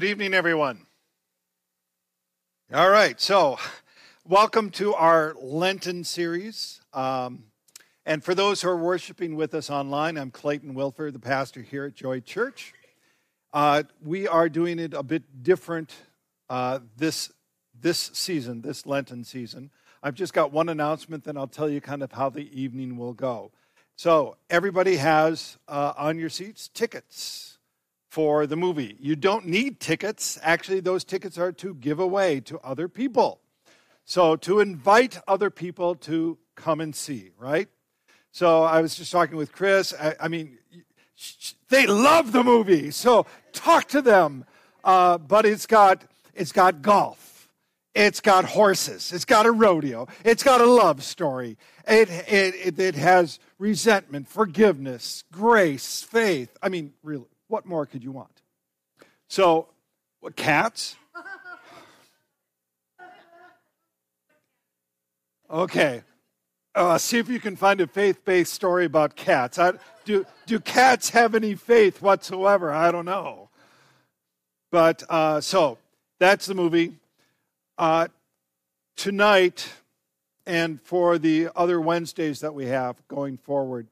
Good evening, everyone. All right, so welcome to our Lenten series. Um, and for those who are worshiping with us online, I'm Clayton Wilford, the pastor here at Joy Church. Uh, we are doing it a bit different uh, this, this season, this Lenten season. I've just got one announcement, then I'll tell you kind of how the evening will go. So, everybody has uh, on your seats tickets for the movie. You don't need tickets. Actually, those tickets are to give away to other people. So, to invite other people to come and see, right? So, I was just talking with Chris. I, I mean, they love the movie. So, talk to them. Uh, but it's got, it's got golf it's got horses. It's got a rodeo. It's got a love story. It, it, it, has resentment, forgiveness, grace, faith. I mean, really, what more could you want? So, what, cats? Okay. Uh, see if you can find a faith based story about cats. I, do, do cats have any faith whatsoever? I don't know. But uh, so that's the movie. Uh, tonight and for the other Wednesdays that we have going forward,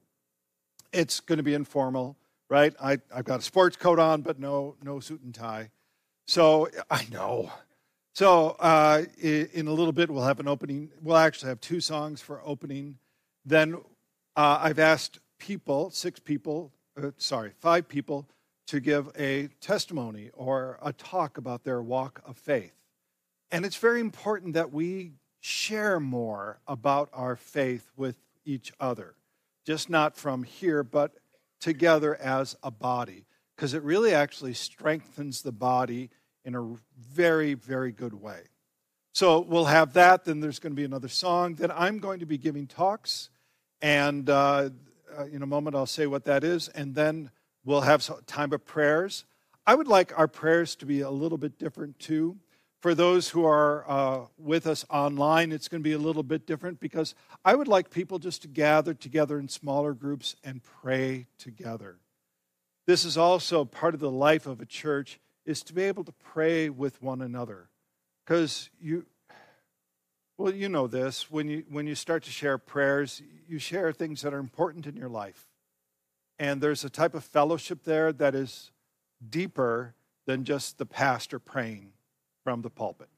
it's going to be informal, right? I, I've got a sports coat on, but no, no suit and tie. So I know. So uh, in a little bit, we'll have an opening. We'll actually have two songs for opening. Then uh, I've asked people, six people, uh, sorry, five people, to give a testimony or a talk about their walk of faith. And it's very important that we share more about our faith with each other, just not from here, but together as a body, because it really actually strengthens the body in a very, very good way. So we'll have that. Then there's going to be another song. Then I'm going to be giving talks. And uh, uh in a moment, I'll say what that is. And then we'll have time of prayers. I would like our prayers to be a little bit different too. For those who are uh, with us online, it's going to be a little bit different because I would like people just to gather together in smaller groups and pray together. This is also part of the life of a church is to be able to pray with one another. Because you well, you know this, when you when you start to share prayers, you share things that are important in your life. And there's a type of fellowship there that is deeper than just the pastor praying from the pulpit.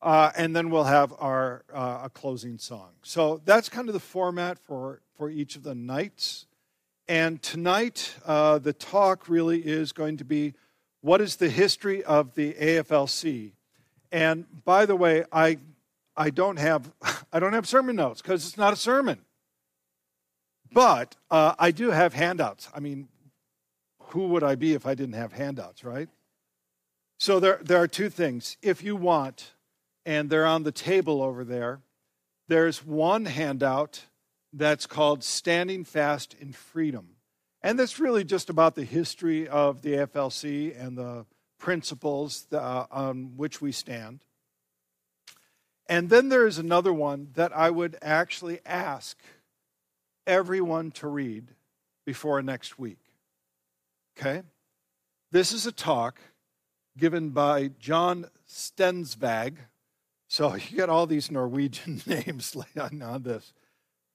Uh, and then we'll have our uh, a closing song. So that's kind of the format for, for each of the nights. And tonight, uh, the talk really is going to be what is the history of the AFLC? And by the way, I, I, don't, have, I don't have sermon notes because it's not a sermon. But uh, I do have handouts. I mean, who would I be if I didn't have handouts, right? So there, there are two things. If you want, and they're on the table over there, there's one handout that's called Standing Fast in Freedom. And that's really just about the history of the AFLC and the principles uh, on which we stand. And then there is another one that I would actually ask everyone to read before next week. Okay? This is a talk given by John Stensvag. So you get all these Norwegian names on this.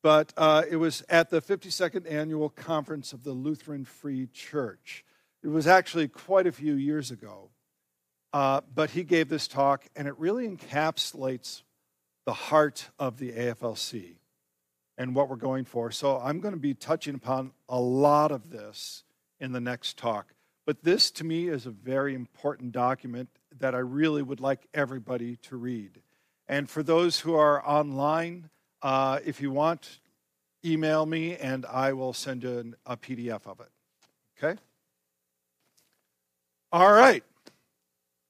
But uh, it was at the 52nd annual conference of the Lutheran Free Church. It was actually quite a few years ago. Uh, but he gave this talk, and it really encapsulates the heart of the AFLC and what we're going for. So I'm going to be touching upon a lot of this in the next talk. But this, to me, is a very important document that I really would like everybody to read. And for those who are online, uh, if you want, email me and I will send you a PDF of it. Okay? All right.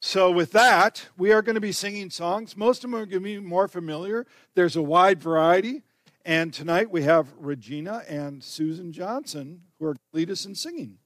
So, with that, we are going to be singing songs. Most of them are going to be more familiar. There's a wide variety. And tonight we have Regina and Susan Johnson who are lead us in singing.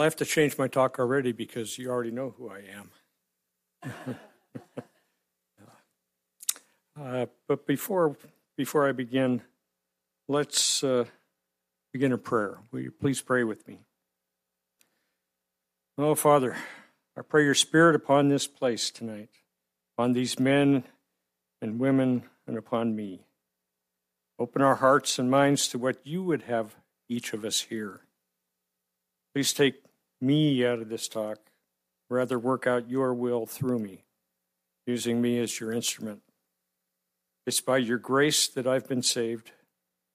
Well, I have to change my talk already because you already know who I am. uh, but before before I begin, let's uh, begin a prayer. Will you please pray with me? Oh, Father, I pray your Spirit upon this place tonight, upon these men and women, and upon me. Open our hearts and minds to what you would have each of us hear. Please take me out of this talk, rather, work out your will through me, using me as your instrument. It's by your grace that I've been saved.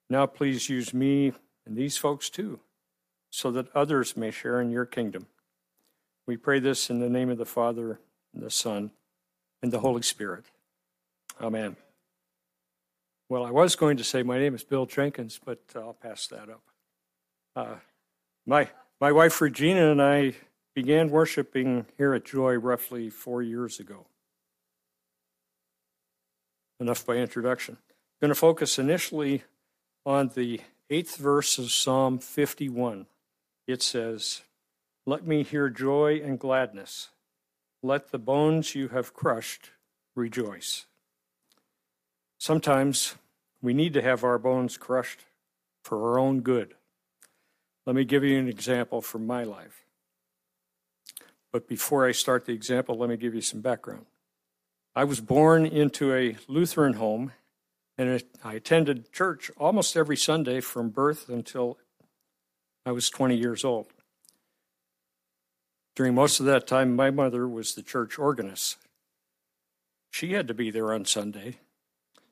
Now, please use me and these folks too, so that others may share in your kingdom. We pray this in the name of the Father, and the Son, and the Holy Spirit. Amen. Well, I was going to say my name is Bill Jenkins, but I'll pass that up. Uh, my my wife Regina and I began worshiping here at Joy roughly four years ago. Enough by introduction. I'm going to focus initially on the eighth verse of Psalm 51. It says, Let me hear joy and gladness. Let the bones you have crushed rejoice. Sometimes we need to have our bones crushed for our own good. Let me give you an example from my life. But before I start the example, let me give you some background. I was born into a Lutheran home, and I attended church almost every Sunday from birth until I was 20 years old. During most of that time, my mother was the church organist. She had to be there on Sunday,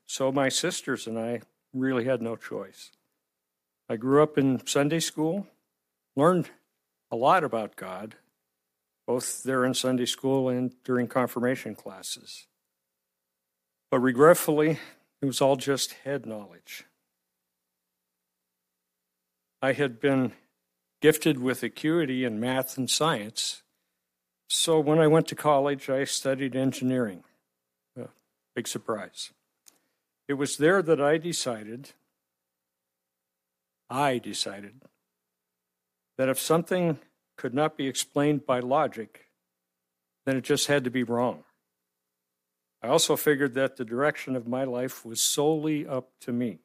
so my sisters and I really had no choice. I grew up in Sunday school, learned a lot about God, both there in Sunday school and during confirmation classes. But regretfully, it was all just head knowledge. I had been gifted with acuity in math and science, So when I went to college, I studied engineering. Uh, big surprise. It was there that I decided, I decided, that if something could not be explained by logic, then it just had to be wrong. I also figured that the direction of my life was solely up to me,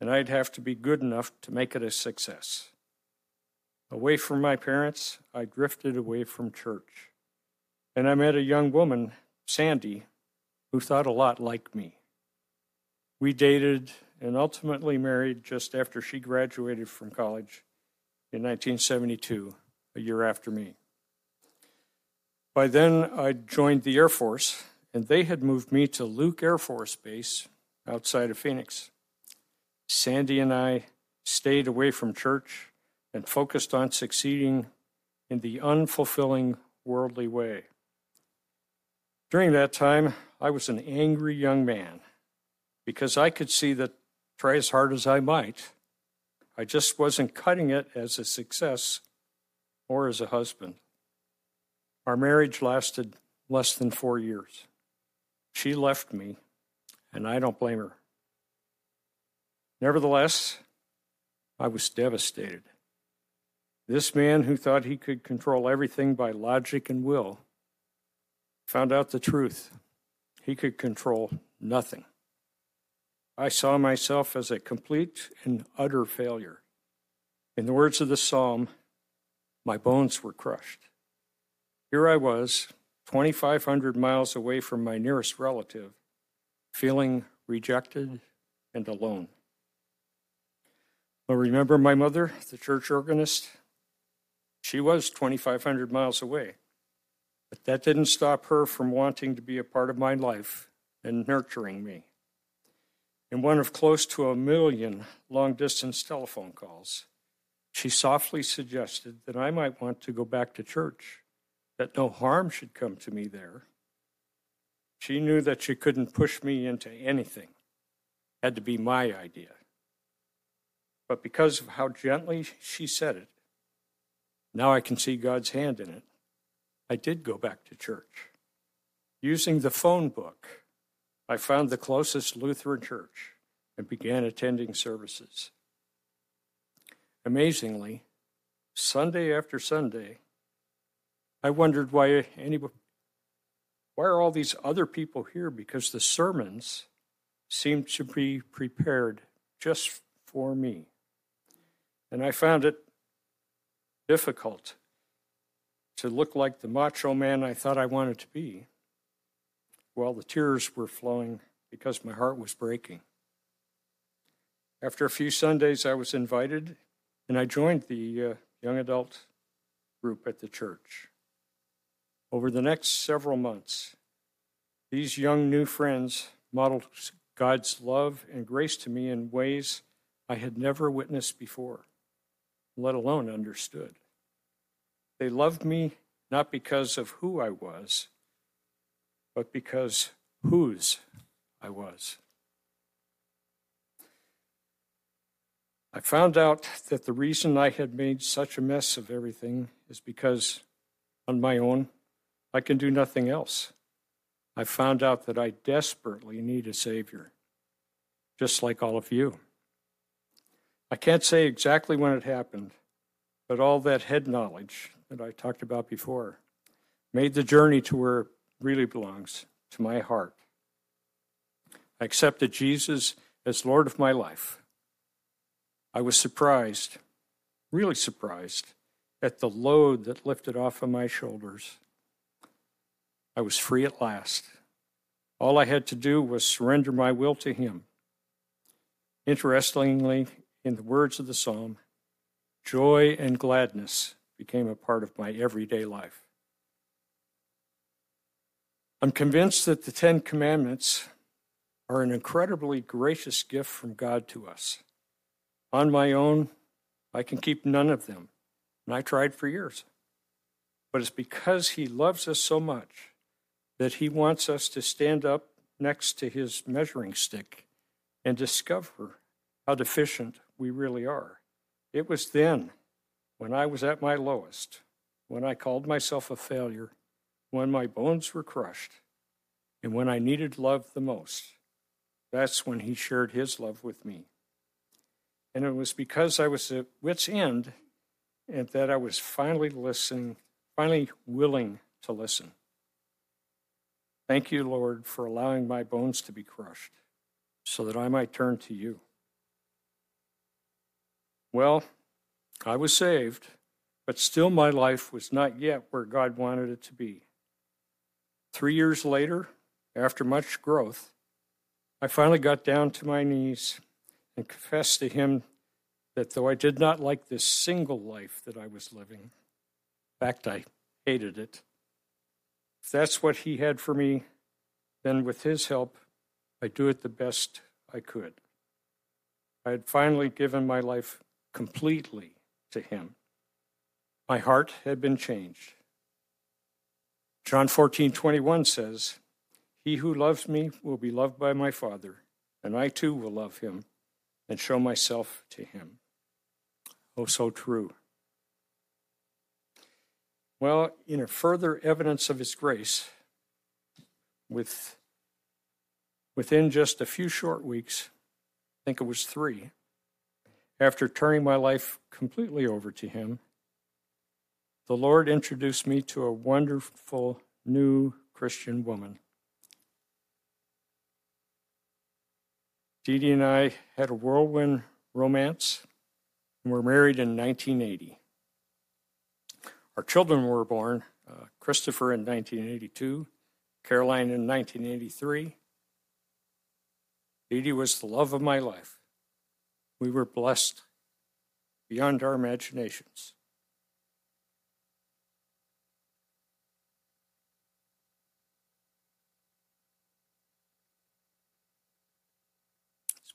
and I'd have to be good enough to make it a success. Away from my parents, I drifted away from church. And I met a young woman, Sandy, who thought a lot like me. We dated and ultimately married just after she graduated from college in 1972, a year after me. By then, I'd joined the Air Force, and they had moved me to Luke Air Force Base outside of Phoenix. Sandy and I stayed away from church and focused on succeeding in the unfulfilling worldly way. During that time, I was an angry young man because I could see that, try as hard as I might, I just wasn't cutting it as a success or as a husband. Our marriage lasted less than four years. She left me, and I don't blame her. Nevertheless, I was devastated. This man who thought he could control everything by logic and will found out the truth. He could control nothing. I saw myself as a complete and utter failure. In the words of the psalm, my bones were crushed. Here I was, 2,500 miles away from my nearest relative, feeling rejected and alone. Well, remember my mother, the church organist? She was 2,500 miles away. But that didn't stop her from wanting to be a part of my life and nurturing me. In one of close to a million long distance telephone calls, she softly suggested that I might want to go back to church, that no harm should come to me there. She knew that she couldn't push me into anything, it had to be my idea. But because of how gently she said it, now I can see God's hand in it. I did go back to church. Using the phone book, I found the closest Lutheran church and began attending services. Amazingly, Sunday after Sunday, I wondered why anybody, why are all these other people here? Because the sermons seemed to be prepared just for me. And I found it difficult to look like the macho man I thought I wanted to be while the tears were flowing because my heart was breaking. After a few Sundays, I was invited and I joined the uh, young adult group at the church. Over the next several months, these young new friends modeled God's love and grace to me in ways I had never witnessed before, let alone understood. They loved me not because of who I was, but because whose I was. I found out that the reason I had made such a mess of everything is because on my own, I can do nothing else. I found out that I desperately need a Savior, just like all of you. I can't say exactly when it happened, but all that head knowledge that I talked about before made the journey to where really belongs, to my heart. I accepted Jesus as Lord of my life. I was surprised, really surprised, at the load that lifted off of my shoulders. I was free at last. All I had to do was surrender my will to Him. Interestingly, in the words of the psalm, joy and gladness became a part of my everyday life. I'm convinced that the Ten Commandments are an incredibly gracious gift from God to us. On my own, I can keep none of them, and I tried for years. But it's because He loves us so much that He wants us to stand up next to His measuring stick and discover how deficient we really are. It was then when I was at my lowest, when I called myself a failure, when my bones were crushed and when I needed love the most. That's when he shared his love with me. And it was because I was at wit's end and that I was finally listening, finally willing to listen. Thank you, Lord, for allowing my bones to be crushed so that I might turn to you. Well, I was saved, but still my life was not yet where God wanted it to be. Three years later, after much growth, I finally got down to my knees and confessed to Him that though I did not like this single life that I was living, in fact, I hated it, if that's what He had for me, then with His help, I do it the best I could. I had finally given my life completely to Him. My heart had been changed. John 14, 21 says, He who loves me will be loved by my Father, and I too will love him and show myself to him. Oh, so true. Well, in a further evidence of his grace, with, within just a few short weeks, I think it was three, after turning my life completely over to him, the Lord introduced me to a wonderful new Christian woman. Dee Dee and I had a whirlwind romance and were married in 1980. Our children were born uh, Christopher in 1982, Caroline in 1983. Dee Dee was the love of my life. We were blessed beyond our imaginations.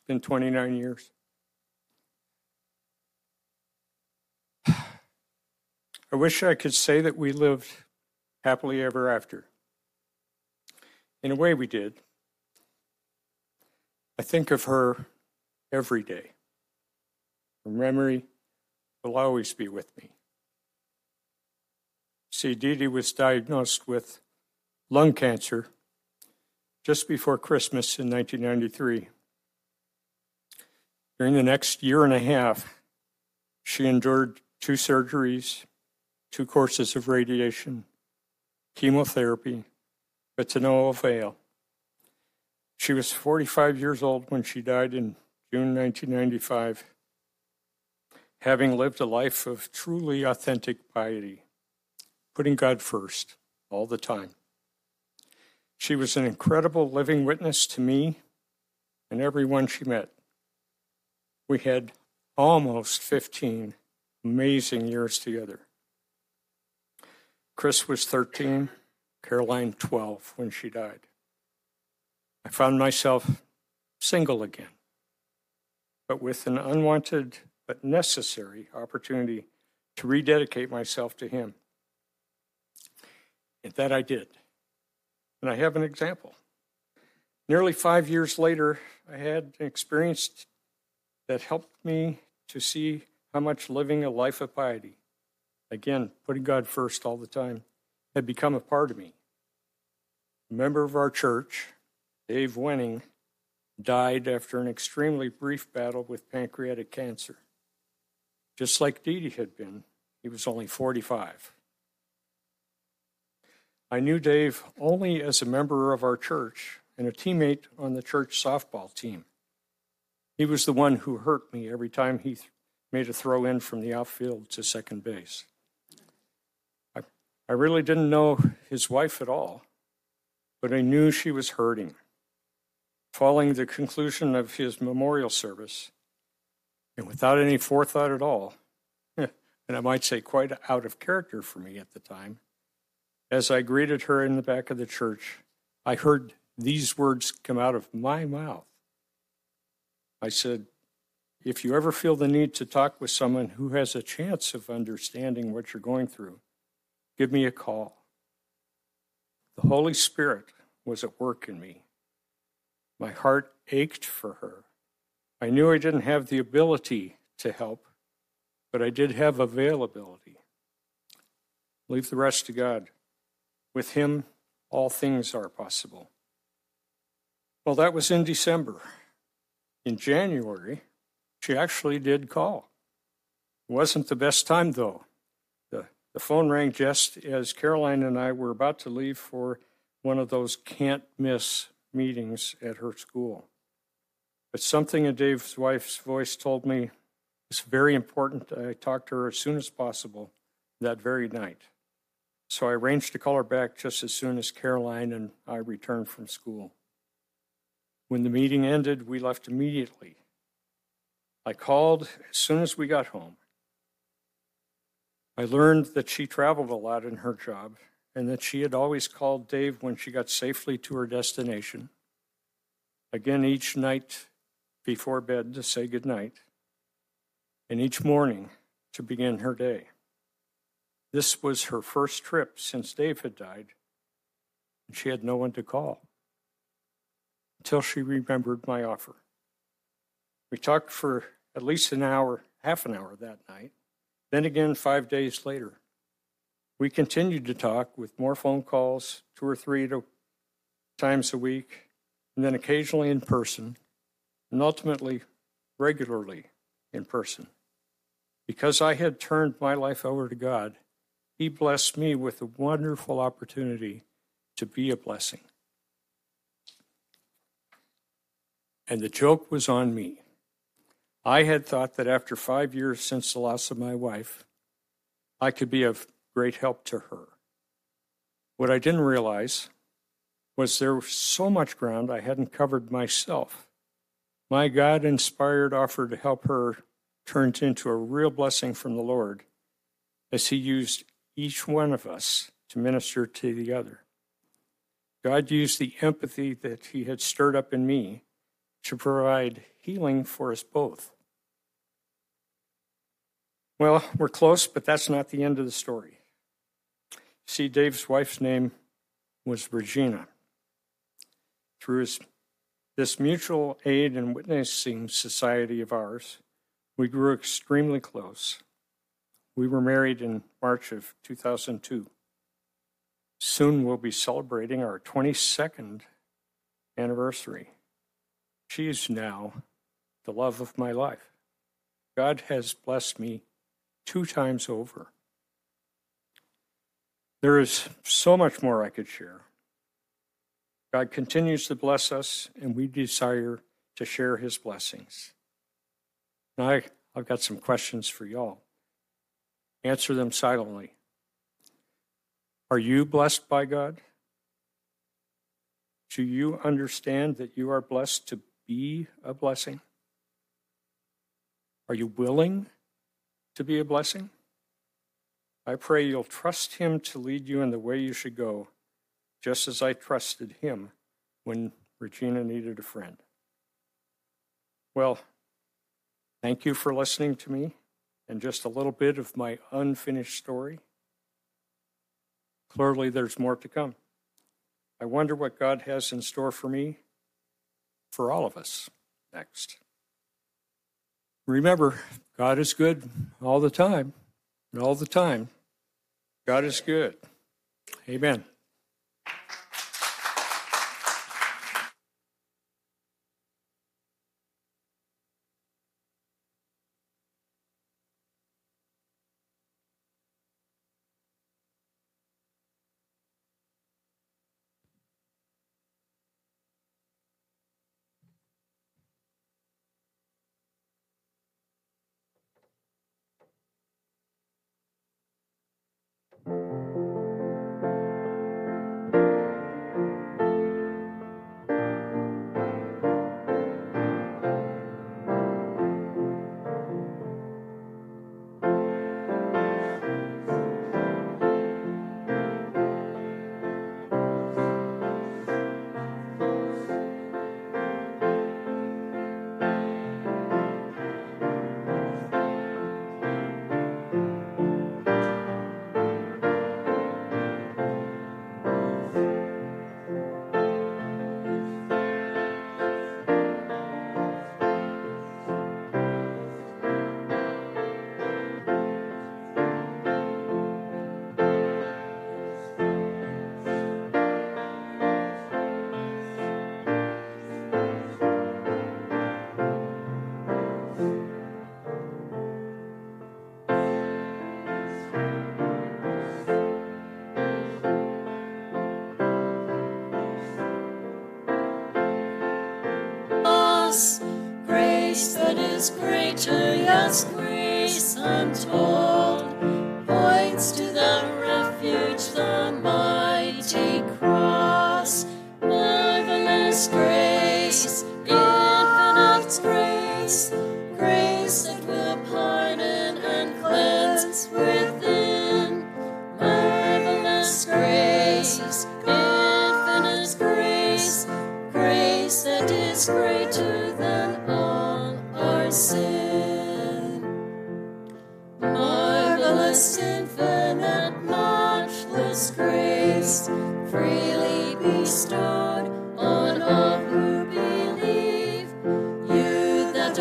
It's been 29 years. I wish I could say that we lived happily ever after. In a way, we did. I think of her every day. Her memory will always be with me. See, Dee Dee was diagnosed with lung cancer just before Christmas in 1993. During the next year and a half, she endured two surgeries, two courses of radiation, chemotherapy, but to no avail. She was 45 years old when she died in June 1995, having lived a life of truly authentic piety, putting God first all the time. She was an incredible living witness to me and everyone she met. We had almost 15 amazing years together. Chris was 13, Caroline 12 when she died. I found myself single again, but with an unwanted but necessary opportunity to rededicate myself to Him. And that I did. And I have an example. Nearly five years later, I had experienced that helped me to see how much living a life of piety, again, putting God first all the time, had become a part of me. A member of our church, Dave Wenning, died after an extremely brief battle with pancreatic cancer. Just like Dee Dee had been, he was only 45. I knew Dave only as a member of our church and a teammate on the church softball team. He was the one who hurt me every time he made a throw in from the outfield to second base. I, I really didn't know his wife at all, but I knew she was hurting. Following the conclusion of his memorial service, and without any forethought at all, and I might say quite out of character for me at the time, as I greeted her in the back of the church, I heard these words come out of my mouth. I said, if you ever feel the need to talk with someone who has a chance of understanding what you're going through, give me a call. The Holy Spirit was at work in me. My heart ached for her. I knew I didn't have the ability to help, but I did have availability. Leave the rest to God. With him, all things are possible. Well, that was in December. In January, she actually did call. It wasn't the best time, though. The, the phone rang just as Caroline and I were about to leave for one of those can't miss meetings at her school. But something in Dave's wife's voice told me it's very important I talk to her as soon as possible that very night. So I arranged to call her back just as soon as Caroline and I returned from school. When the meeting ended, we left immediately. I called as soon as we got home. I learned that she traveled a lot in her job and that she had always called Dave when she got safely to her destination. Again, each night before bed to say goodnight, and each morning to begin her day. This was her first trip since Dave had died, and she had no one to call until she remembered my offer. We talked for at least an hour, half an hour that night, then again five days later. We continued to talk with more phone calls, two or three times a week, and then occasionally in person, and ultimately regularly in person. Because I had turned my life over to God, He blessed me with a wonderful opportunity to be a blessing. And the joke was on me. I had thought that after five years since the loss of my wife, I could be of great help to her. What I didn't realize was there was so much ground I hadn't covered myself. My God inspired offer to help her turned into a real blessing from the Lord as He used each one of us to minister to the other. God used the empathy that He had stirred up in me to provide healing for us both. Well, we're close, but that's not the end of the story. See, Dave's wife's name was Regina. Through his, this mutual aid and witnessing society of ours, we grew extremely close. We were married in March of 2002. Soon we'll be celebrating our 22nd anniversary. She is now the love of my life. God has blessed me two times over. There is so much more I could share. God continues to bless us, and we desire to share his blessings. Now, I, I've got some questions for y'all. Answer them silently. Are you blessed by God? Do you understand that you are blessed to be a blessing? Are you willing to be a blessing? I pray you'll trust Him to lead you in the way you should go, just as I trusted Him when Regina needed a friend. Well, Thank you for listening to me and just a little bit of my unfinished story. Clearly, there's more to come. I wonder what God has in store for me, for all of us, next. Remember, God is good all the time, all the time. God is good. Amen.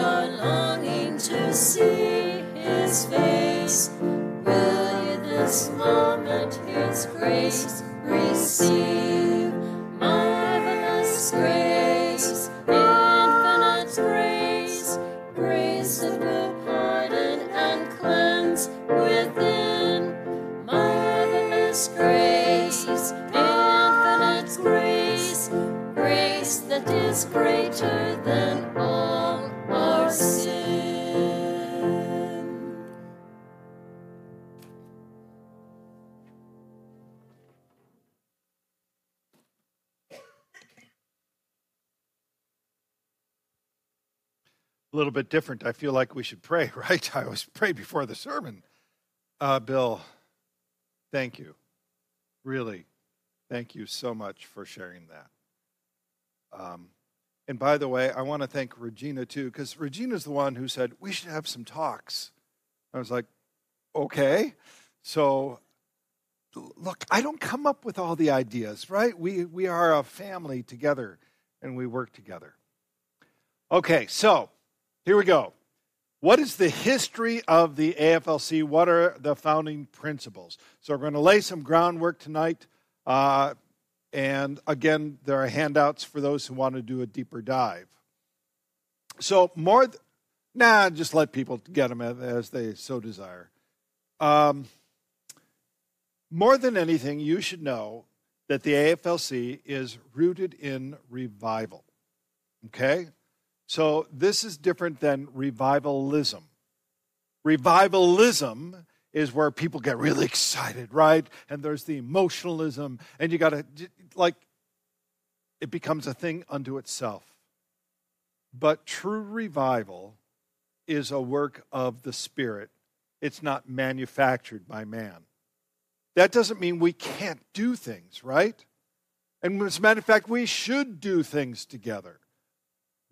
Are longing to see His face, will you this moment His grace receive? A little bit different. I feel like we should pray, right? I always pray before the sermon. Uh, Bill, thank you. Really, thank you so much for sharing that. Um, and by the way, I want to thank Regina too, because Regina's the one who said we should have some talks. I was like, okay. So, look, I don't come up with all the ideas, right? We we are a family together, and we work together. Okay, so here we go. What is the history of the AFLC? What are the founding principles? So, we're going to lay some groundwork tonight. Uh, and again, there are handouts for those who want to do a deeper dive. So, more, th- nah, just let people get them as they so desire. Um, more than anything, you should know that the AFLC is rooted in revival. Okay? So this is different than revivalism. Revivalism is where people get really excited, right? And there's the emotionalism, and you got to, like, it becomes a thing unto itself. But true revival is a work of the Spirit, it's not manufactured by man. That doesn't mean we can't do things, right? And as a matter of fact, we should do things together.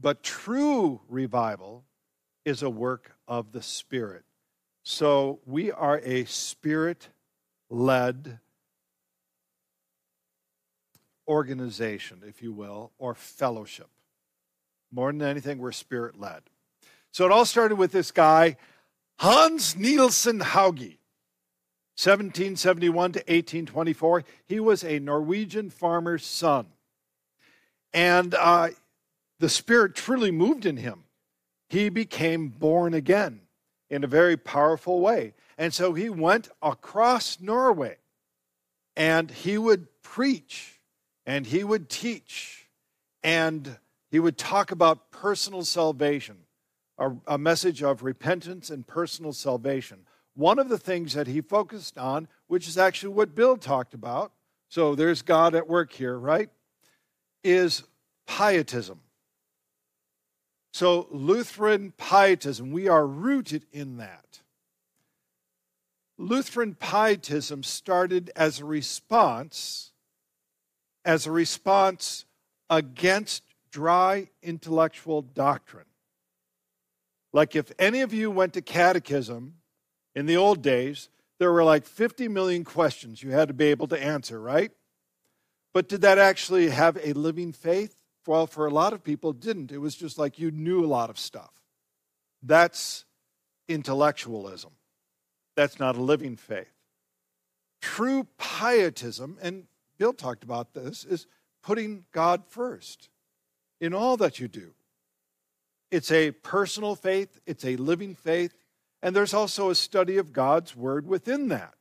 But true revival is a work of the Spirit. So we are a spirit led organization, if you will, or fellowship. More than anything, we're spirit led. So it all started with this guy, Hans Nielsen Hauge. 1771 to 1824. He was a Norwegian farmer's son. And uh, the Spirit truly moved in him. He became born again in a very powerful way. And so he went across Norway and he would preach and he would teach and he would talk about personal salvation, a, a message of repentance and personal salvation. One of the things that he focused on, which is actually what Bill talked about, so there's God at work here, right? Is pietism. So, Lutheran pietism, we are rooted in that. Lutheran pietism started as a response, as a response against dry intellectual doctrine. Like if any of you went to catechism in the old days, there were like 50 million questions you had to be able to answer, right? But did that actually have a living faith? Well, for a lot of people, it didn't. It was just like you knew a lot of stuff. That's intellectualism. That's not a living faith. True pietism, and Bill talked about this, is putting God first in all that you do. It's a personal faith, it's a living faith, and there's also a study of God's word within that.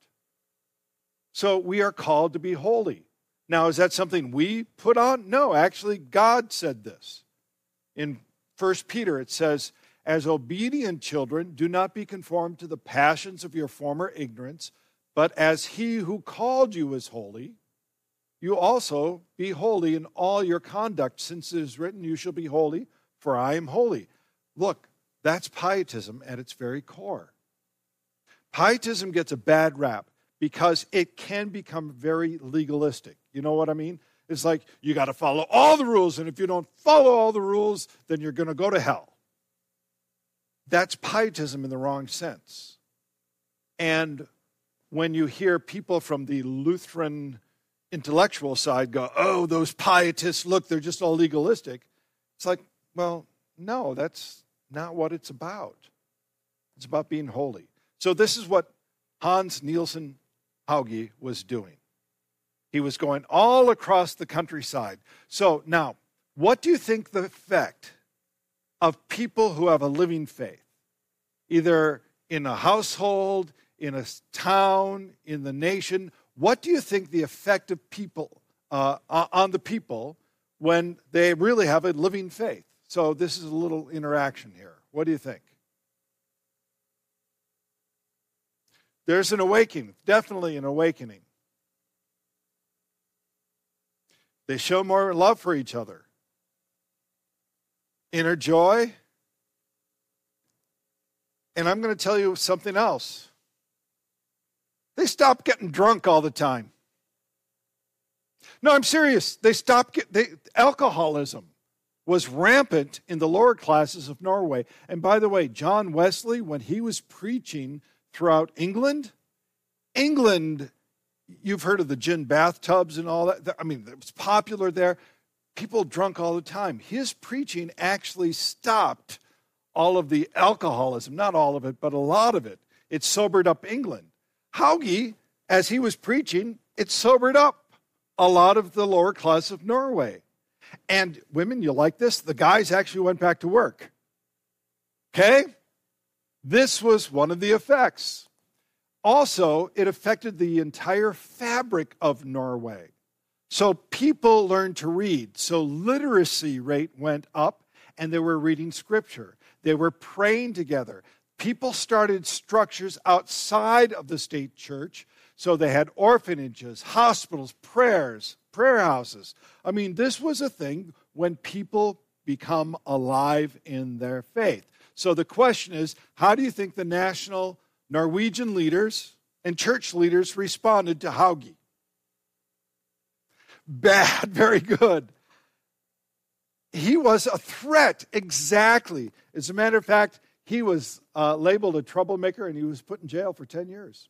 So we are called to be holy. Now, is that something we put on? No, actually, God said this. In 1 Peter, it says, as obedient children, do not be conformed to the passions of your former ignorance, but as he who called you is holy, you also be holy in all your conduct, since it is written, You shall be holy, for I am holy. Look, that's pietism at its very core. Pietism gets a bad rap because it can become very legalistic. You know what I mean? It's like you got to follow all the rules, and if you don't follow all the rules, then you're going to go to hell. That's pietism in the wrong sense. And when you hear people from the Lutheran intellectual side go, oh, those pietists, look, they're just all legalistic, it's like, well, no, that's not what it's about. It's about being holy. So, this is what Hans Nielsen Hauge was doing. He was going all across the countryside. So, now, what do you think the effect of people who have a living faith, either in a household, in a town, in the nation, what do you think the effect of people uh, on the people when they really have a living faith? So, this is a little interaction here. What do you think? There's an awakening, definitely an awakening. They show more love for each other. Inner joy. And I'm going to tell you something else. They stop getting drunk all the time. No, I'm serious. They stopped get, they, alcoholism was rampant in the lower classes of Norway. And by the way, John Wesley, when he was preaching throughout England. England, you've heard of the gin bathtubs and all that. I mean, it was popular there. People drunk all the time. His preaching actually stopped all of the alcoholism, not all of it, but a lot of it. It sobered up England. Hauge, as he was preaching, it sobered up a lot of the lower class of Norway. And women, you like this? The guys actually went back to work. Okay? This was one of the effects. Also, it affected the entire fabric of Norway. So people learned to read. So literacy rate went up and they were reading scripture. They were praying together. People started structures outside of the state church. So they had orphanages, hospitals, prayers, prayer houses. I mean, this was a thing when people become alive in their faith. So the question is how do you think the national Norwegian leaders and church leaders responded to Hauge? Bad, very good. He was a threat, exactly. As a matter of fact, he was uh, labeled a troublemaker and he was put in jail for 10 years.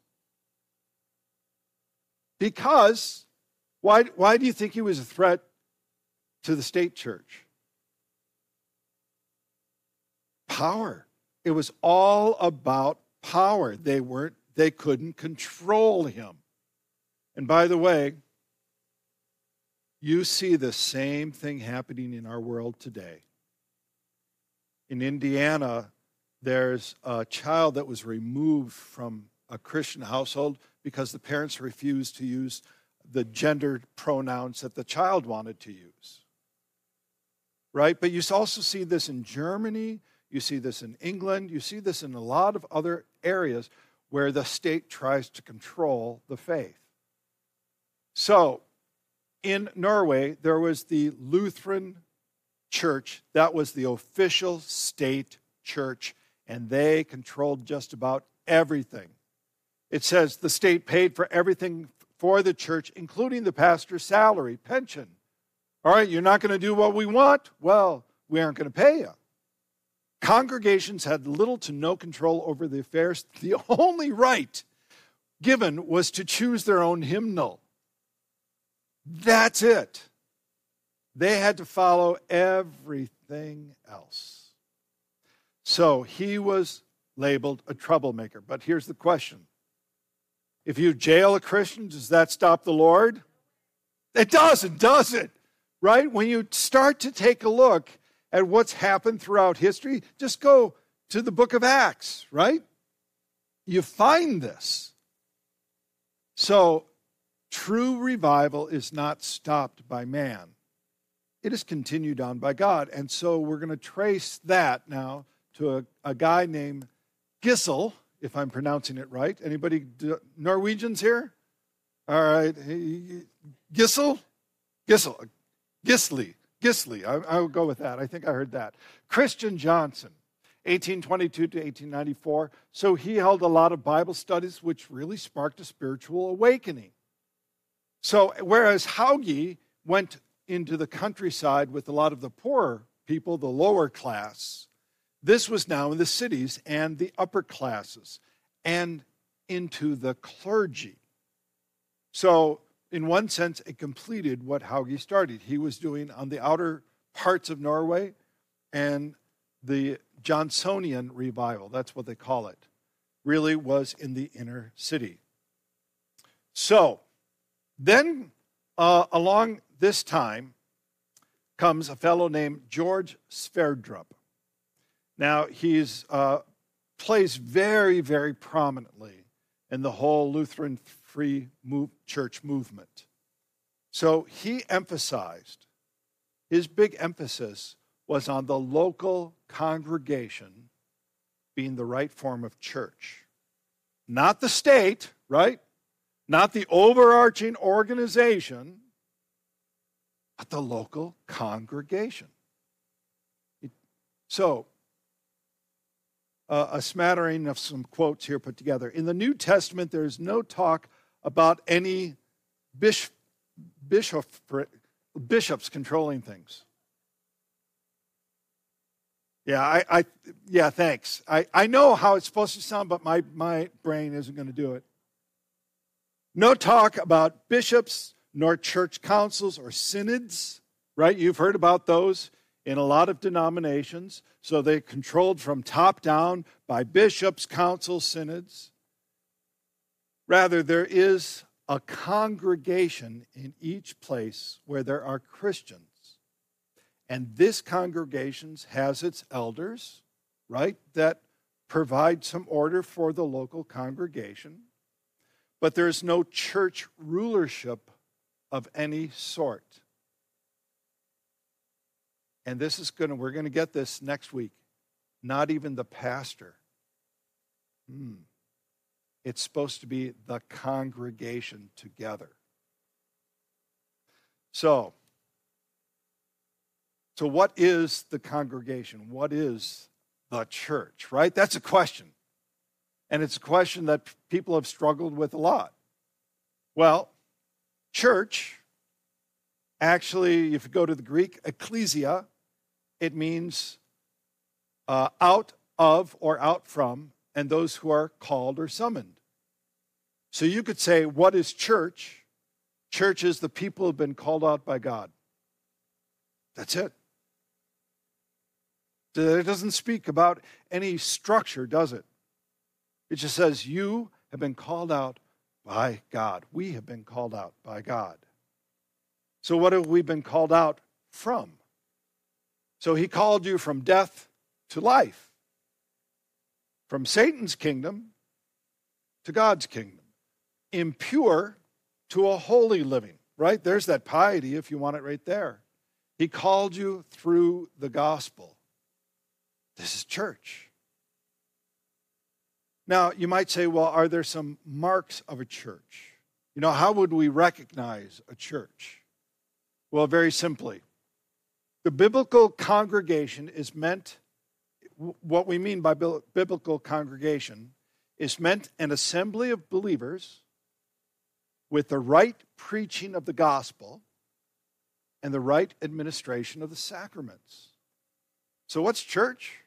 Because, why, why do you think he was a threat to the state church? power. It was all about power. They weren't they couldn't control him. And by the way, you see the same thing happening in our world today. In Indiana, there's a child that was removed from a Christian household because the parents refused to use the gender pronouns that the child wanted to use. Right? But you also see this in Germany you see this in England. You see this in a lot of other areas where the state tries to control the faith. So, in Norway, there was the Lutheran church. That was the official state church, and they controlled just about everything. It says the state paid for everything for the church, including the pastor's salary, pension. All right, you're not going to do what we want? Well, we aren't going to pay you. Congregations had little to no control over the affairs. The only right given was to choose their own hymnal. That's it. They had to follow everything else. So he was labeled a troublemaker. But here's the question if you jail a Christian, does that stop the Lord? It doesn't, does it? Right? When you start to take a look at what's happened throughout history, just go to the book of Acts, right? You find this. So, true revival is not stopped by man, it is continued on by God. And so, we're going to trace that now to a, a guy named Gissel, if I'm pronouncing it right. Anybody Norwegians here? All right, Gissel, Gissel, uh, Gisle, Gisle. I, I go with that. I think I heard that. Christian Johnson, 1822 to 1894. So he held a lot of Bible studies, which really sparked a spiritual awakening. So whereas Hauge went into the countryside with a lot of the poorer people, the lower class, this was now in the cities and the upper classes and into the clergy. So, in one sense, it completed what Hauge started. He was doing on the outer parts of Norway and the Johnsonian revival, that's what they call it, really was in the inner city. So, then uh, along this time comes a fellow named George Sverdrup. Now, he's uh, plays very, very prominently in the whole Lutheran Free move, Church movement. So he emphasized, his big emphasis was on the local congregation being the right form of church. Not the state, right? Not the overarching organization, but the local congregation. So, uh, a smattering of some quotes here put together. In the New Testament, there is no talk about any bishop, bishop, bishops controlling things. Yeah, I, I, yeah, thanks. I, I know how it's supposed to sound, but my, my brain isn't going to do it. No talk about bishops, nor church councils or synods, right? You've heard about those in a lot of denominations. So they're controlled from top down by bishops, councils, synods. Rather, there is a congregation in each place where there are Christians. And this congregation has its elders, right, that provide some order for the local congregation. But there's no church rulership of any sort. And this is going to, we're going to get this next week. Not even the pastor. Hmm. It's supposed to be the congregation together. So, so what is the congregation? What is the church, right? That's a question. And it's a question that people have struggled with a lot. Well, church, actually, if you go to the Greek, ecclesia, it means uh, out of or out from, and those who are called or summoned. So you could say, what is church? Church is the people who have been called out by God. That's it. It doesn't speak about any structure, does it? It just says, You have been called out by God. We have been called out by God. So, what have we been called out from? So, He called you from death to life, from Satan's kingdom to God's kingdom, impure to a holy living, right? There's that piety if you want it right there. He called you through the gospel. This is church. Now, you might say, well, are there some marks of a church? You know, how would we recognize a church? Well, very simply, the biblical congregation is meant, what we mean by biblical congregation is meant an assembly of believers with the right preaching of the gospel and the right administration of the sacraments. So, what's church?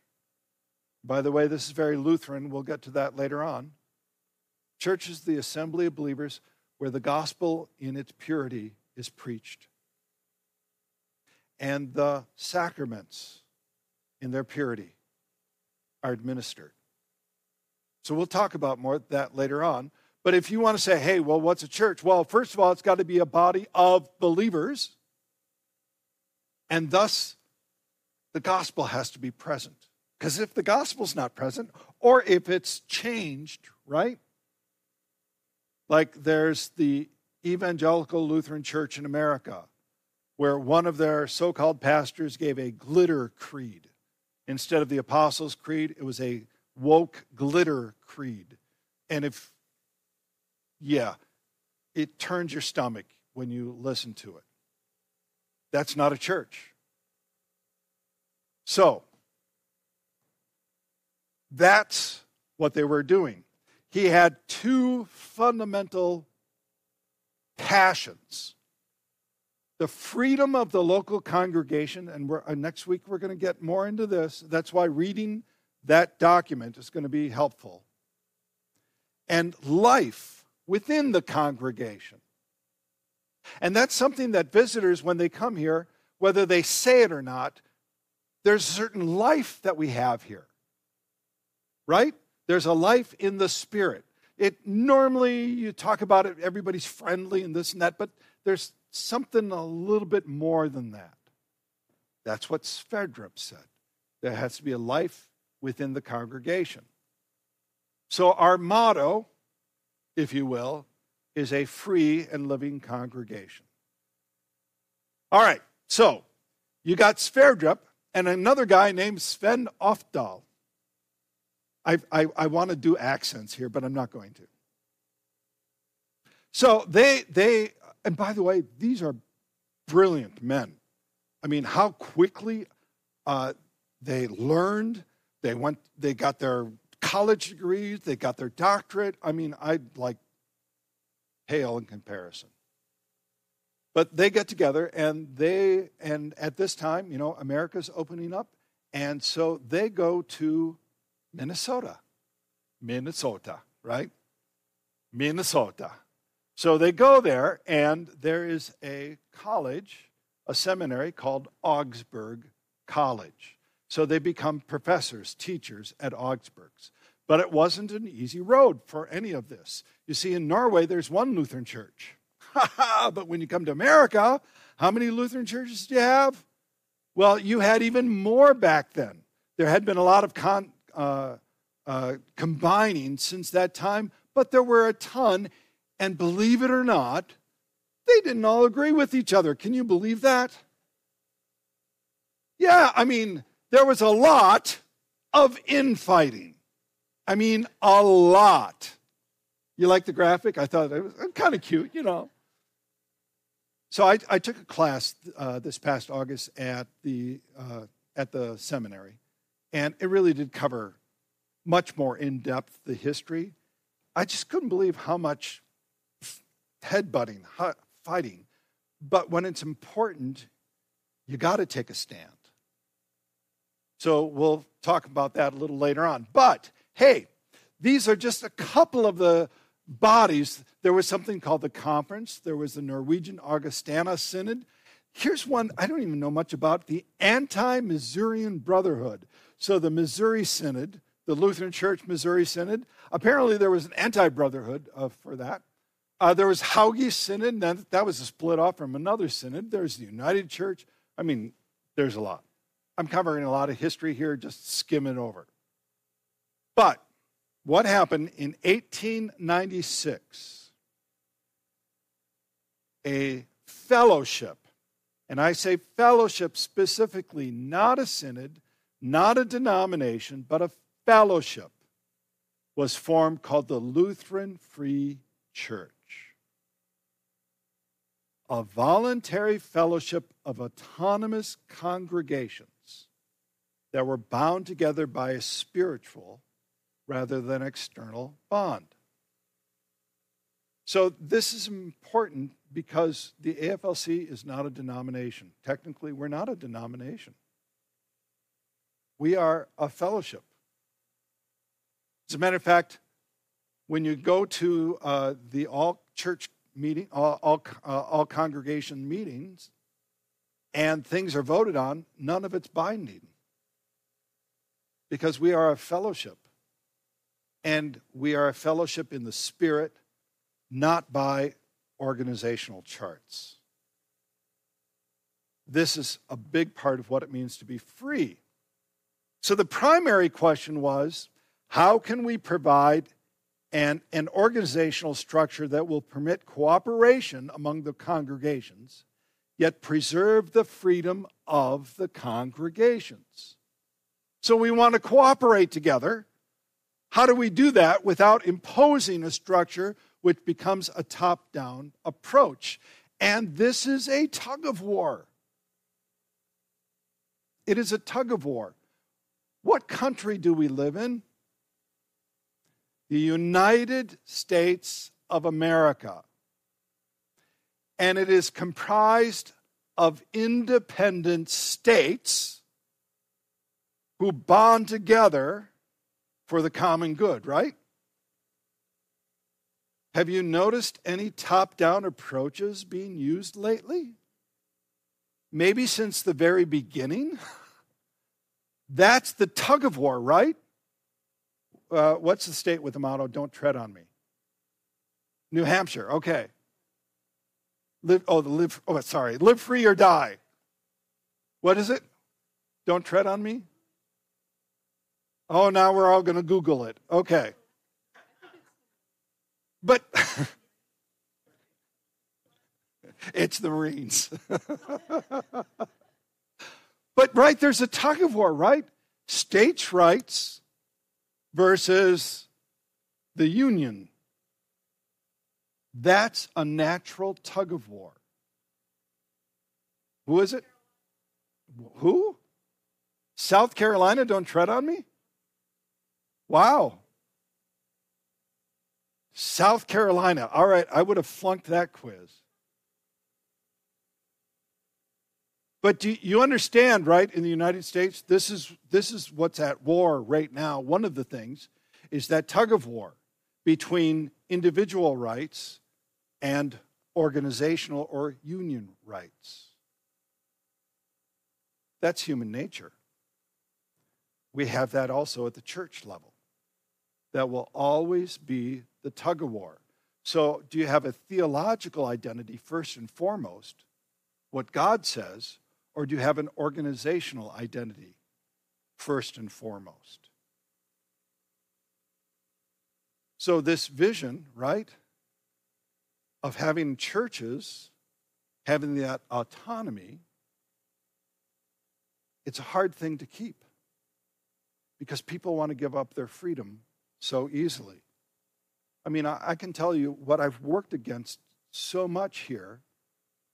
By the way, this is very Lutheran. We'll get to that later on. Church is the assembly of believers where the gospel in its purity is preached. And the sacraments in their purity are administered. So we'll talk about more that later on. But if you want to say, hey, well, what's a church? Well, first of all, it's got to be a body of believers. And thus, the gospel has to be present. Because if the gospel's not present, or if it's changed, right? Like there's the Evangelical Lutheran Church in America, where one of their so called pastors gave a glitter creed Instead of the Apostles' Creed, it was a woke glitter creed. And if, yeah, it turns your stomach when you listen to it. That's not a church. So, that's what they were doing. He had two fundamental passions the freedom of the local congregation, and uh, next week we're going to get more into this. That's why reading that document is going to be helpful. And life within the congregation. And that's something that visitors, when they come here, whether they say it or not, there's a certain life that we have here. Right? There's a life in the spirit. It normally you talk about it, everybody's friendly and this and that, but there's something a little bit more than that. That's what Sverdrup said. There has to be a life within the congregation. So, our motto, if you will, is a free and living congregation. All right, so you got Sverdrup and another guy named Sven Oftedal. I, I, I want to do accents here, but I'm not going to. So they, they and by the way, these are brilliant men. I mean, how quickly uh, they learned. They went. They got their college degrees. They got their doctorate. I mean, I'd like pale in comparison. But they get together, and they and at this time, you know, America's opening up, and so they go to Minnesota, Minnesota, right? Minnesota. So they go there, and there is a college, a seminary called Augsburg College. So they become professors, teachers at Augsburg's. But it wasn't an easy road for any of this. You see, in Norway, there's one Lutheran church. but when you come to America, how many Lutheran churches do you have? Well, you had even more back then. There had been a lot of con, uh, uh, combining since that time, but there were a ton, and believe it or not, they didn't all agree with each other. Can you believe that? Yeah, I mean, there was a lot of infighting. I mean, a lot. You like the graphic? I thought it was kind of cute, you know. So I, I took a class uh, this past August at the uh, at the seminary, and it really did cover much more in depth the history. I just couldn't believe how much headbutting, fighting. But when it's important, you got to take a stand. So we'll talk about that a little later on. But hey, these are just a couple of the bodies. There was something called the conference, there was the Norwegian Augustana Synod. Here's one I don't even know much about the Anti Missourian Brotherhood. So the Missouri Synod, the Lutheran Church Missouri Synod, apparently there was an anti brotherhood uh, for that. Uh, there was Hauge Synod, that, that was a split off from another synod. There's the United Church. I mean, there's a lot. I'm covering a lot of history here, just skimming over. But what happened in 1896? A fellowship, and I say fellowship specifically, not a synod, not a denomination, but a fellowship, was formed called the Lutheran Free Church a voluntary fellowship of autonomous congregations that were bound together by a spiritual rather than external bond. So, this is important because the AFLC is not a denomination. Technically, we're not a denomination, we are a fellowship. As a matter of fact, when you go to uh, the all church meeting, all, all, uh, all congregation meetings, and things are voted on, none of it's binding. Because we are a fellowship. And we are a fellowship in the spirit, not by organizational charts. This is a big part of what it means to be free. So the primary question was how can we provide and an organizational structure that will permit cooperation among the congregations, yet preserve the freedom of the congregations. So we want to cooperate together. How do we do that without imposing a structure which becomes a top down approach? And this is a tug of war. It is a tug of war. What country do we live in? The United States of America. And it is comprised of independent states who bond together for the common good, right? Have you noticed any top down approaches being used lately? Maybe since the very beginning? That's the tug of war, right? Uh, what's the state with the motto, don't tread on me? New Hampshire, okay. Live, oh, the live, oh, sorry, live free or die. What is it? Don't tread on me? Oh, now we're all going to Google it. Okay. But it's the Marines. but, right, there's a tug of war, right? States' rights versus the Union. That's a natural tug of war. Who is it? Who? South Carolina, don't tread on me? Wow. South Carolina. All right, I would have flunked that quiz. But you understand, right, in the United States, this is, this is what's at war right now. One of the things is that tug of war between individual rights and organizational or union rights. That's human nature. We have that also at the church level. That will always be the tug of war. So, do you have a theological identity first and foremost, what God says, or do you have an organizational identity first and foremost? So, this vision, right, of having churches having that autonomy, it's a hard thing to keep because people want to give up their freedom so easily. I mean, I, I can tell you what I've worked against so much here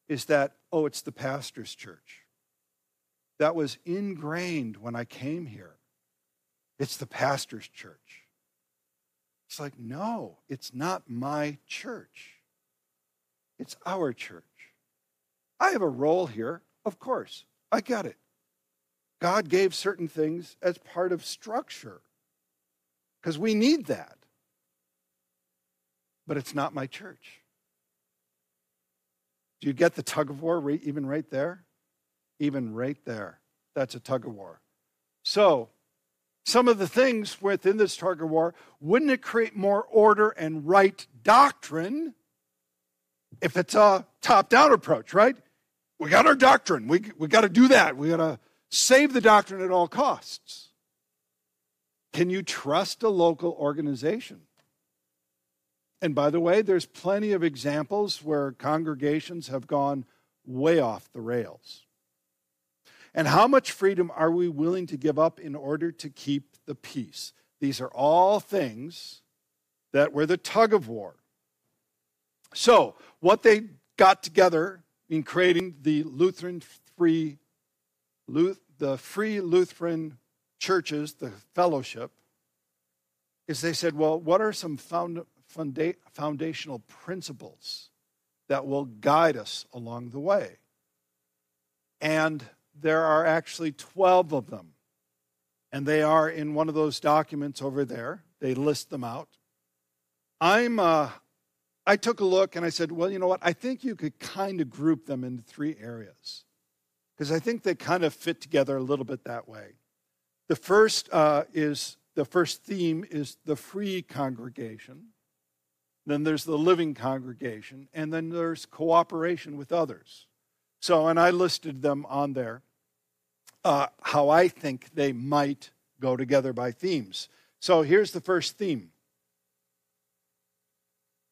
is that, oh, it's the pastor's church. That was ingrained when I came here. It's the pastor's church. It's like, no, it's not my church. It's our church. I have a role here, of course. I get it. God gave certain things as part of structure because we need that but it's not my church. Do you get the tug of war right, even right there? Even right there. That's a tug of war. So, some of the things within this tug of war, wouldn't it create more order and right doctrine if it's a top down approach, right? We got our doctrine. We, we got to do that. We got to save the doctrine at all costs. Can you trust a local organization? And by the way, there's plenty of examples where congregations have gone way off the rails. And how much freedom are we willing to give up in order to keep the peace? These are all things that were the tug of war. So, what they got together in creating the Lutheran free, the free Lutheran churches, the fellowship, is they said, well, what are some found, funda- foundational principles that will guide us along the way. And there are actually 12 of them. And they are in one of those documents over there. They list them out. I'm, uh, I took a look and I said, well, you know what? I think you could kind of group them into three areas because I think they kind of fit together a little bit that way. The first uh, is the first theme is the free congregation. Then there's the living congregation, and then there's cooperation with others. So, and I listed them on there, uh, how I think they might go together by themes. So here's the first theme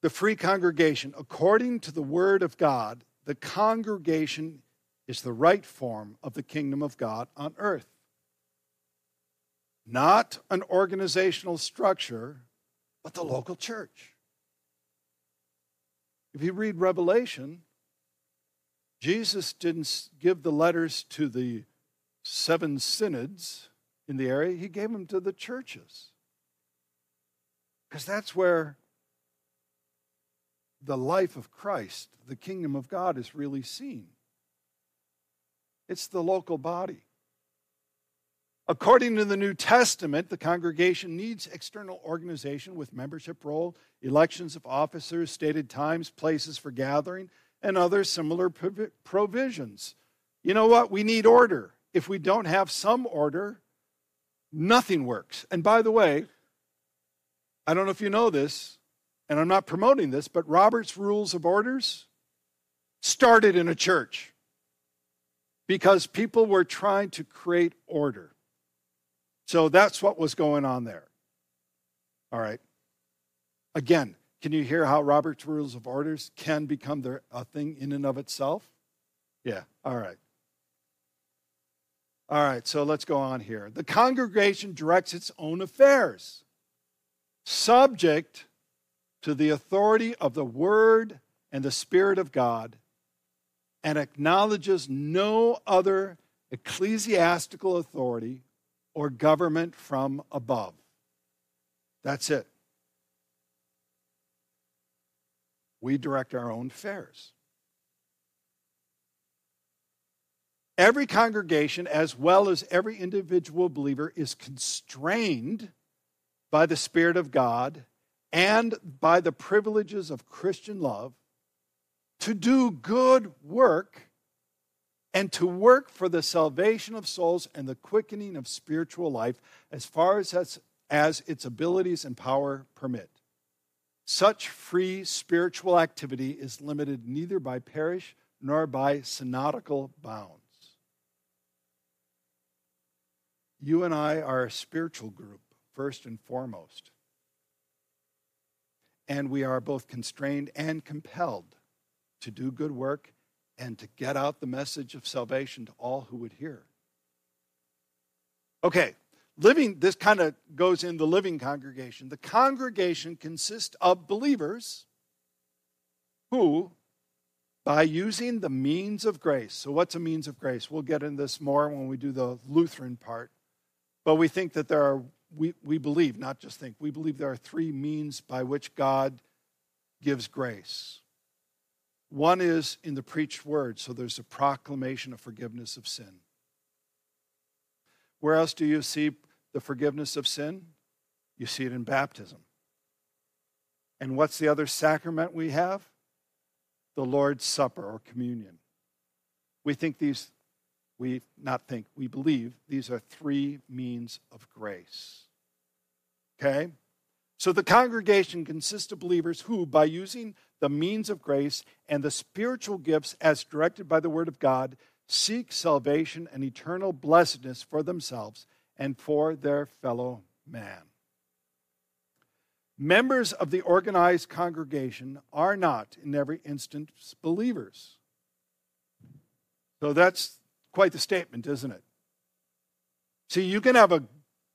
the free congregation. According to the word of God, the congregation is the right form of the kingdom of God on earth. Not an organizational structure, but the local church. If you read Revelation, Jesus didn't give the letters to the seven synods in the area, he gave them to the churches. Because that's where the life of Christ, the kingdom of God, is really seen. It's the local body. According to the New Testament, the congregation needs external organization with membership roll, elections of officers, stated times, places for gathering, and other similar provisions. You know what? We need order. If we don't have some order, nothing works. And by the way, I don't know if you know this, and I'm not promoting this, but Robert's Rules of Orders started in a church because people were trying to create order. So that's what was going on there. All right. Again, can you hear how Robert's Rules of Orders can become a thing in and of itself? Yeah. All right. All right, so let's go on here. The congregation directs its own affairs, subject to the authority of the Word and the Spirit of God, and acknowledges no other ecclesiastical authority or government from above. That's it. We direct our own affairs. Every congregation, as well as every individual believer, is constrained by the Spirit of God and by the privileges of Christian love to do good work and to work for the salvation of souls and the quickening of spiritual life as far as, as its abilities and power permit. Such free spiritual activity is limited neither by parish nor by synodical bounds. You and I are a spiritual group, first and foremost. And we are both constrained and compelled to do good work and to get out the message of salvation to all who would hear. Okay, living, this kind of goes in the living congregation. The congregation consists of believers who, by using the means of grace, so what's a means of grace? We'll get into this more when we do the Lutheran part. But we think that there are, we, we believe, not just think, we believe there are three means by which God gives grace. One is in the preached word, so there's a proclamation of forgiveness of sin. Where else do you see the forgiveness of sin? You see it in baptism. And what's the other sacrament we have? The Lord's Supper or communion. We think these, we not think, we believe these are three means of grace. Okay? So the congregation consists of believers who, by using the means of grace and the spiritual gifts as directed by the Word of God, seek salvation and eternal blessedness for themselves and for their fellow man. Members of the organized congregation are not, in every instance, believers. So that's quite the statement, isn't it? See, you can have a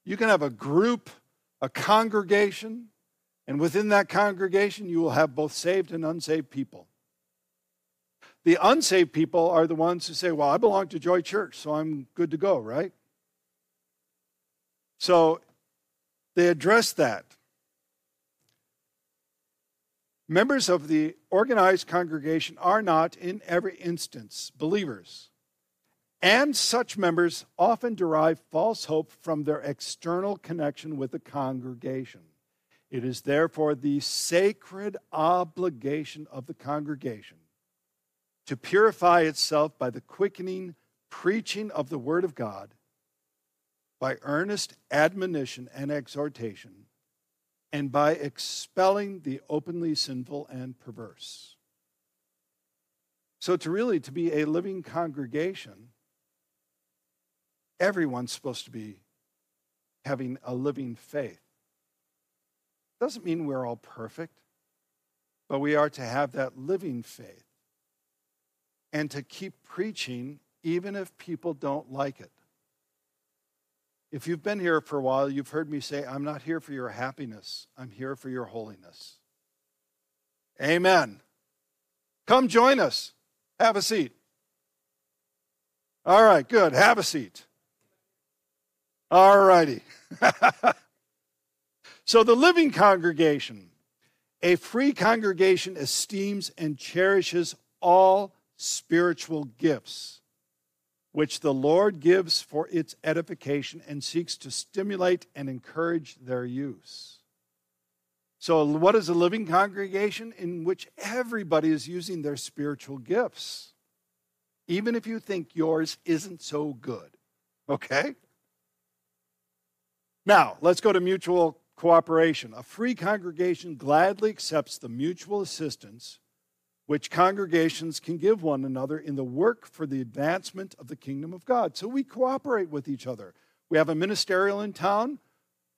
you can have a group a congregation, and within that congregation, you will have both saved and unsaved people. The unsaved people are the ones who say, Well, I belong to Joy Church, so I'm good to go, right? So they address that. Members of the organized congregation are not, in every instance, believers. And such members often derive false hope from their external connection with the congregation. It is therefore the sacred obligation of the congregation to purify itself by the quickening preaching of the Word of God, by earnest admonition and exhortation, and by expelling the openly sinful and perverse. So, to really to be a living congregation, everyone's supposed to be having a living faith. Doesn't mean we're all perfect, but we are to have that living faith and to keep preaching even if people don't like it. If you've been here for a while, you've heard me say, I'm not here for your happiness, I'm here for your holiness. Amen. Come join us. Have a seat. All right, good. Have a seat. All righty. so, the living congregation, a free congregation esteems and cherishes all spiritual gifts, which the Lord gives for its edification and seeks to stimulate and encourage their use. So, what is a living congregation? In which everybody is using their spiritual gifts, even if you think yours isn't so good. Okay? Now, let's go to mutual cooperation. A free congregation gladly accepts the mutual assistance which congregations can give one another in the work for the advancement of the kingdom of God. So we cooperate with each other. We have a ministerial in town.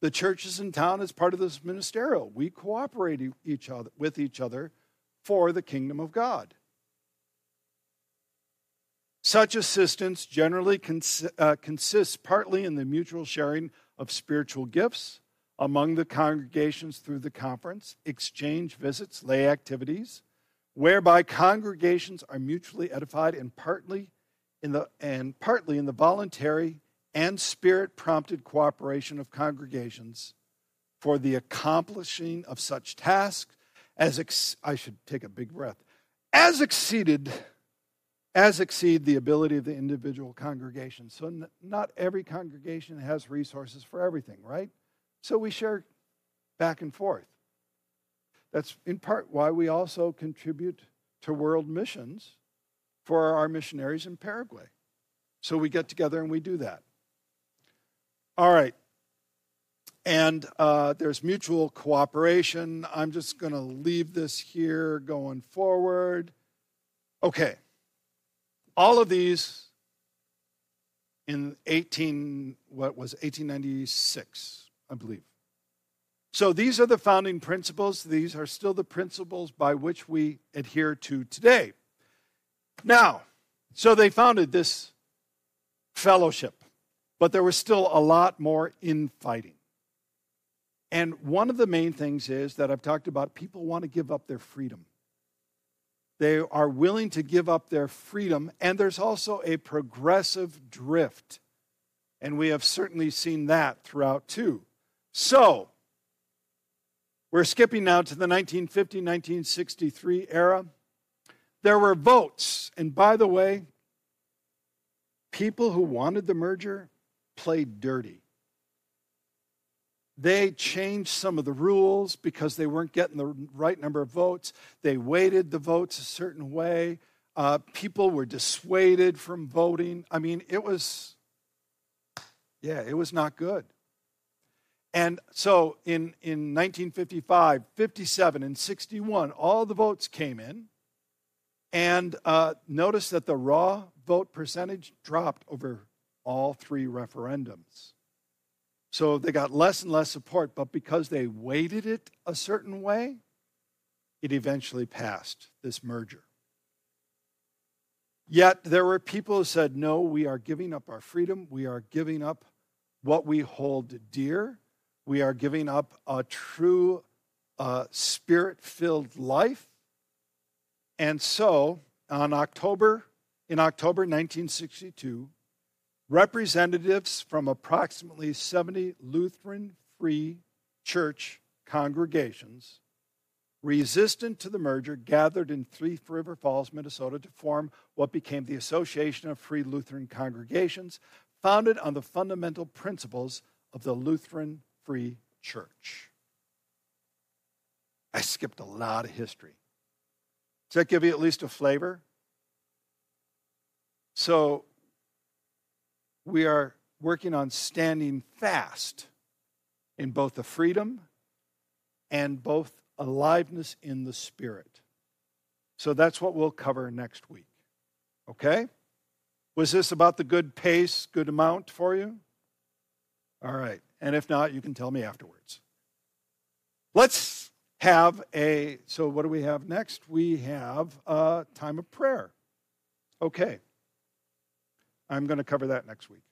The churches in town as part of this ministerial. We cooperate each other, with each other for the kingdom of God. Such assistance generally cons- uh, consists partly in the mutual sharing of spiritual gifts among the congregations through the conference, exchange visits, lay activities, whereby congregations are mutually edified and partly in the and partly in the voluntary and spirit prompted cooperation of congregations for the accomplishing of such tasks as ex- I should take a big breath as exceeded as exceed the ability of the individual congregation. So, n- not every congregation has resources for everything, right? So, we share back and forth. That's in part why we also contribute to world missions for our missionaries in Paraguay. So, we get together and we do that. All right. And uh, there's mutual cooperation. I'm just going to leave this here going forward. Okay all of these in 18 what was 1896 i believe. So these are the founding principles. These are still the principles by which we adhere to today. Now so they founded this fellowship but there was still a lot more infighting. And one of the main things is that i've talked about people want to give up their freedom they are willing to give up their freedom, and there's also a progressive drift. And we have certainly seen that throughout too. So, we're skipping now to the 1950 1963 era. There were votes, and by the way, people who wanted the merger played dirty. They changed some of the rules because they weren't getting the right number of votes. They weighted the votes a certain way. Uh, people were dissuaded from voting. I mean, it was, yeah, it was not good. And so in, in 1955, 57, and 61, all the votes came in. And uh, notice that the raw vote percentage dropped over all three referendums. So they got less and less support, but because they weighted it a certain way, it eventually passed this merger. Yet there were people who said, no, we are giving up our freedom. We are giving up what we hold dear. We are giving up a true uh, spirit filled life. And so on October, in October 1962, representatives from approximately 70 Lutheran Free Church congregations resistant to the merger gathered in Thief River Falls, Minnesota to form what became the Association of Free Lutheran Congregations, founded on the fundamental principles of the Lutheran Free Church. I skipped a lot of history. Does that give you at least a flavor? So, we are working on standing fast in both the freedom and both aliveness in the spirit. So that's what we'll cover next week. Okay? Was this about the good pace, good amount for you? All right. And if not, you can tell me afterwards. Let's have a, so what do we have next? We have a time of prayer. Okay. I'm going to cover that next week.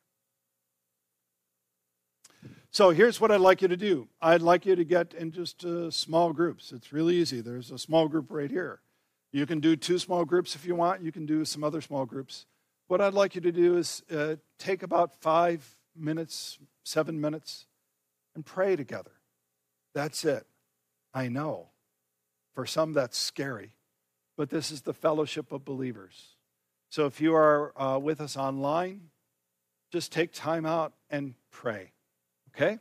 So here's what I'd like you to do. I'd like you to get in just uh, small groups. It's really easy. There's a small group right here. You can do two small groups if you want. You can do some other small groups. What I'd like you to do is uh, take about five minutes, seven minutes, and pray together. That's it. I know. For some, that's scary, but this is the fellowship of believers. So if you are uh, with us online, just take time out and pray. Okay?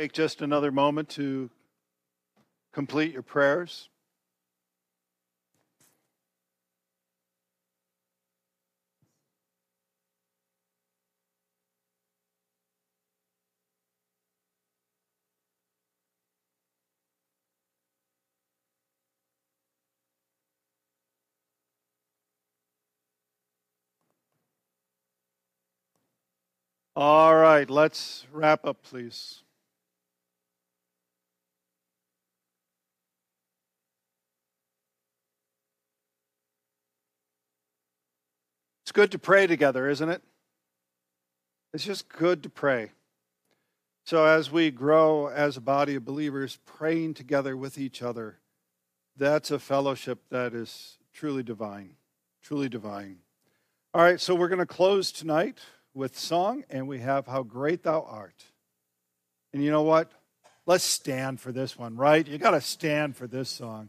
Take just another moment to complete your prayers. All right, let's wrap up, please. It's good to pray together, isn't it? It's just good to pray. So, as we grow as a body of believers, praying together with each other, that's a fellowship that is truly divine. Truly divine. All right, so we're going to close tonight with song, and we have How Great Thou Art. And you know what? Let's stand for this one, right? You got to stand for this song.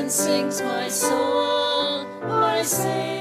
and sings my soul, my savior.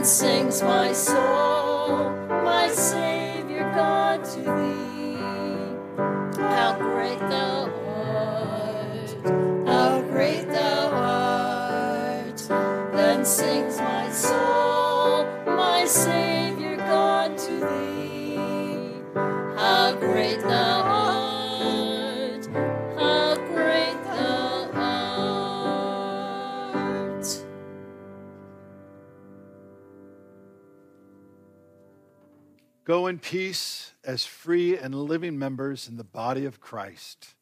and sings my soul. Go in peace as free and living members in the body of Christ.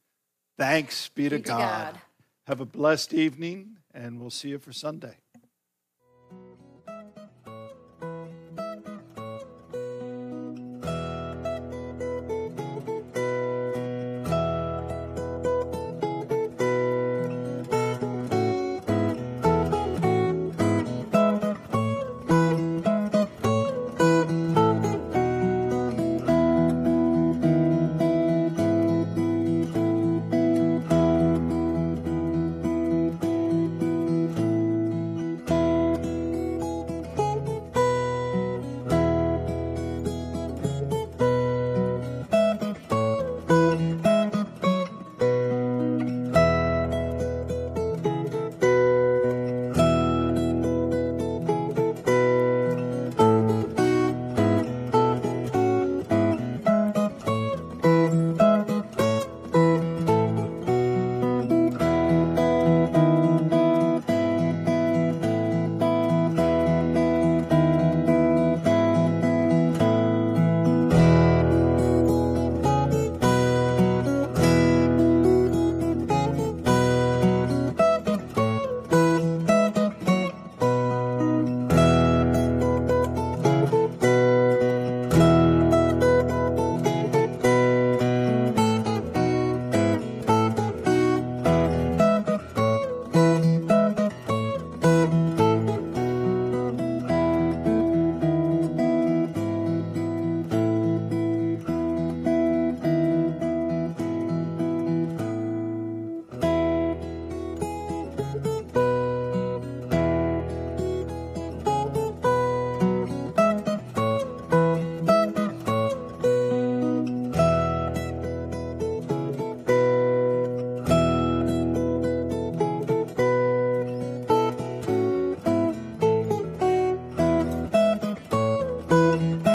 Thanks be to, Be to God. God. Have a blessed evening, and we'll see you for Sunday.